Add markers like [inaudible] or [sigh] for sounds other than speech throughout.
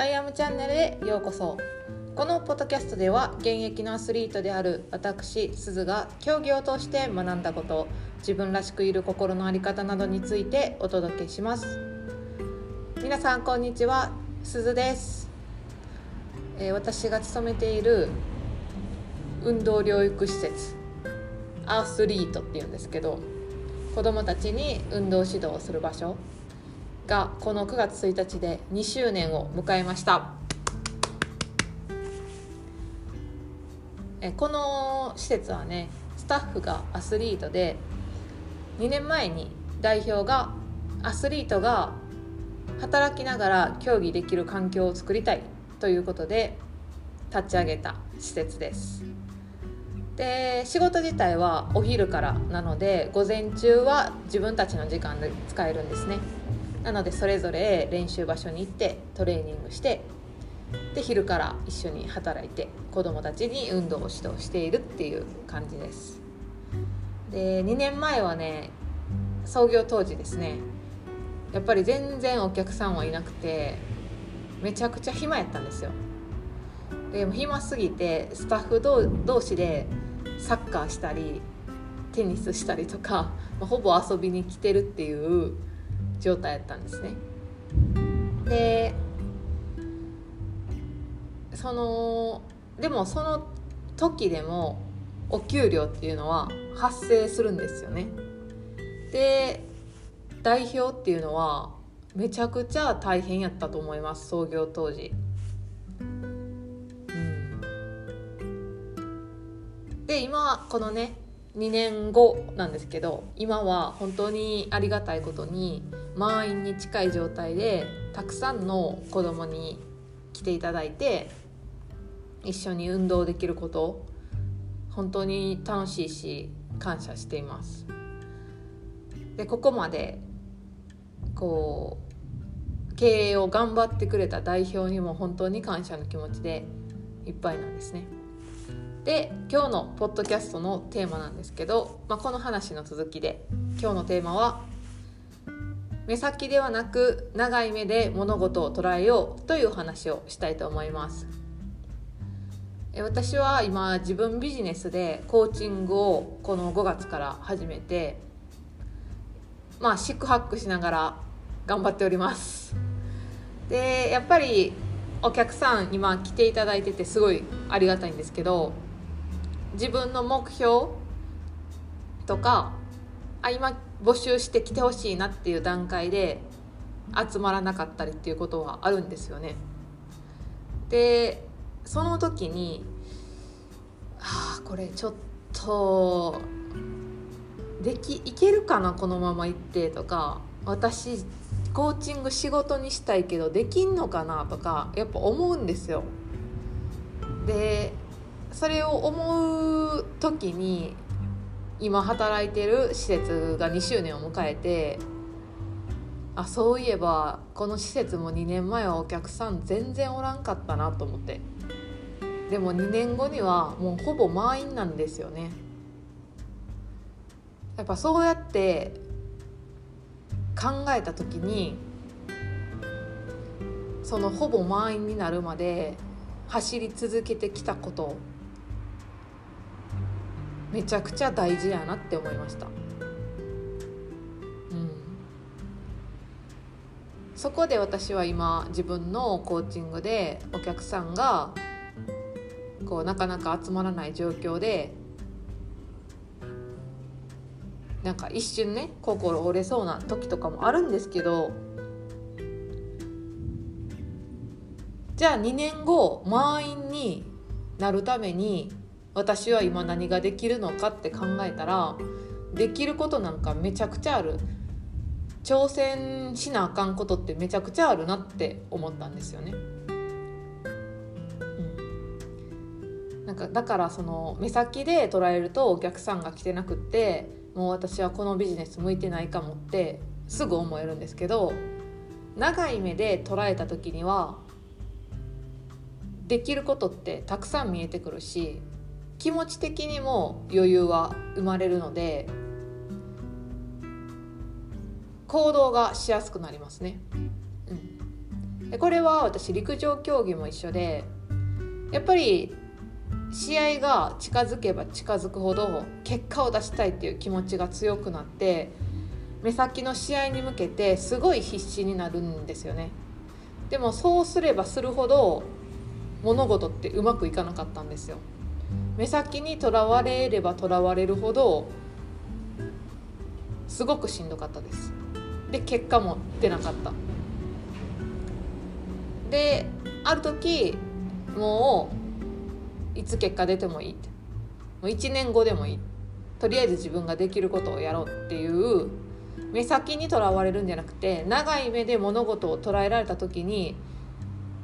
アイアムチャンネルへようこそ。このポッドキャストでは現役のアスリートである私すずが競技を通して学んだこと自分らしくいる心の在り方などについてお届けします。皆さんこんにちは。すずです、えー私が勤めている運動療育施設アスリートっていうんですけど子どもたちに運動指導をする場所。がこの9月1日で2周年を迎えました。えこの施設はねスタッフがアスリートで2年前に代表がアスリートが働きながら競技できる環境を作りたいということで立ち上げた施設です。で仕事自体はお昼からなので午前中は自分たちの時間で使えるんですね。なのでそれぞれ練習場所に行ってトレーニングしてで昼から一緒に働いて子どもたちに運動を指導しているっていう感じです。で2年前はね創業当時ですねやっぱり全然お客さんはいなくてめちゃくちゃ暇やったんですよ。でも暇すぎてスタッフ同士でサッカーしたりテニスしたりとか、まあほぼ遊びに来てるっていう状態やったんですね。でそのでもその時でもお給料っていうのは発生するんですよね。で代表っていうのはめちゃくちゃ大変やったと思います創業当時、うん、で今このね2年後なんですけど今は本当にありがたいことに満員に近い状態でたくさんの子供に来ていただいて一緒に運動できること本当に楽しいし感謝しています。でここまでこう経営を頑張ってくれた代表にも本当に感謝の気持ちでいっぱいなんですね。で今日のポッドキャストのテーマなんですけど、まあ、この話の続きで今日のテーマは目先ではなく長い目で物事を捉えようという話をしたいと思います。私は今自分ビジネスでコーチングをこの5月から始めてまあシックハックしながら頑張っております。でやっぱりお客さん今来ていただいててすごいありがたいんですけど自分の目標とかあ今募集して来てほしいなっていう段階で集まらなかったりっていうことはあるんですよね。でその時にああこれちょっとできいけるかなこのまま行ってとか私コーチング仕事にしたいけどできんのかなとかやっぱ思うんですよ。でそれを思う時に今働いてる施設が2周年を迎えてあそういえばこの施設も2年前はお客さん全然おらんかったなと思って。でも2年後にはもうほぼ満員なんですよね。やっぱそうやって考えた時にそのほぼ満員になるまで走り続けてきたことめちゃくちゃ大事やなって思いました、うん、そこで私は今自分のコーチングでお客さんがこうなかなか集まらない状況でなんか一瞬ね心折れそうな時とかもあるんですけどじゃあ2年後満員になるために私は今何ができるのかって考えたらできることなんかめちゃくちゃある挑戦しなあかんことってめちゃくちゃあるなって思ったんですよね。なんかだからその目先で捉えるとお客さんが来てなくってもう私はこのビジネス向いてないかもってすぐ思えるんですけど長い目で捉えた時にはできることってたくさん見えてくるし気持ち的にも余裕は生まれるので行動がしやすくなりますね。うん、でこれは私陸上競技も一緒でやっぱり試合が近づけば近づくほど結果を出したいっていう気持ちが強くなって目先の試合に向けてすごい必死になるんですよね。でもそうすればするほど物事ってうまくいかなかったんですよ。目先にとらわれればとらわれるほどすごくしんどかったです。で結果も出なかった。である時もういつ結果出てもいい。もう1年後でもいい。とりあえず自分ができることをやろうっていう目先にとらわれるんじゃなくて長い目で物事を捉えられた時に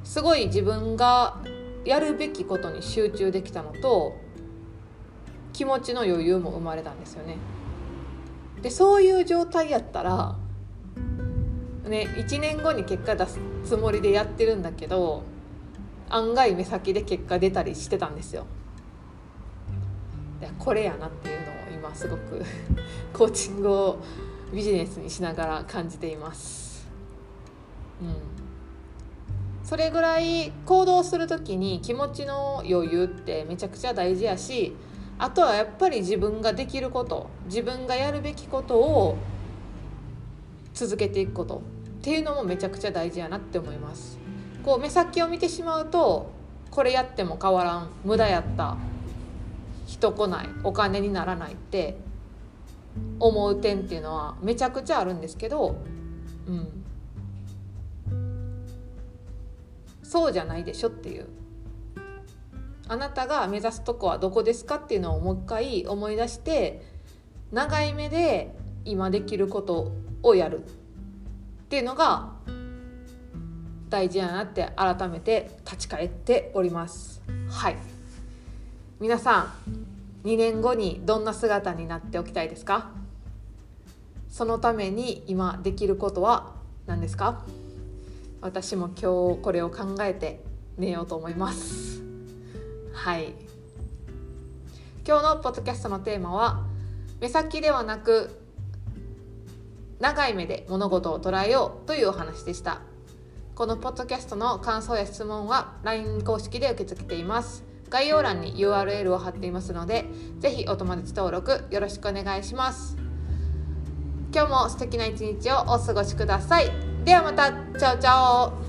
すごい自分がやるべきことに集中できたのと気持ちの余裕も生まれたんですよね。でそういう状態やったらね1年後に結果出すつもりでやってるんだけど案外目先で結果出たりしてたんですよ。でこれやなっていうのを今すごく [laughs] コーチングをビジネスにしながら感じています。うんそれぐらい行動する時に気持ちの余裕ってめちゃくちゃ大事やしあとはやっぱり自分ができること自分がやるべきことを続けていくことっていうのもめちゃくちゃ大事やなって思います。こう目先を見てしまうとこれやっても変わらん無駄やった人来ないお金にならないって思う点っていうのはめちゃくちゃあるんですけどうん。そうじゃないでしょっていう。あなたが目指すとこはどこですかっていうのをもう一回思い出して長い目で今できることをやるっていうのが大事やなって改めて立ち返っております。はい。皆さん2年後にどんな姿になっておきたいですか？そのために今できることは何ですか？私も今日これを考えて寝ようと思います。はい。今日のポッドキャストのテーマは目先ではなく長い目で物事を捉えようというお話でした。このポッドキャストの感想や質問は LINE 公式で受け付けています。概要欄に URL を貼っていますのでぜひお友達登録よろしくお願いします。今日も素敵な一日をお過ごしください。ではまたチャオチャオ。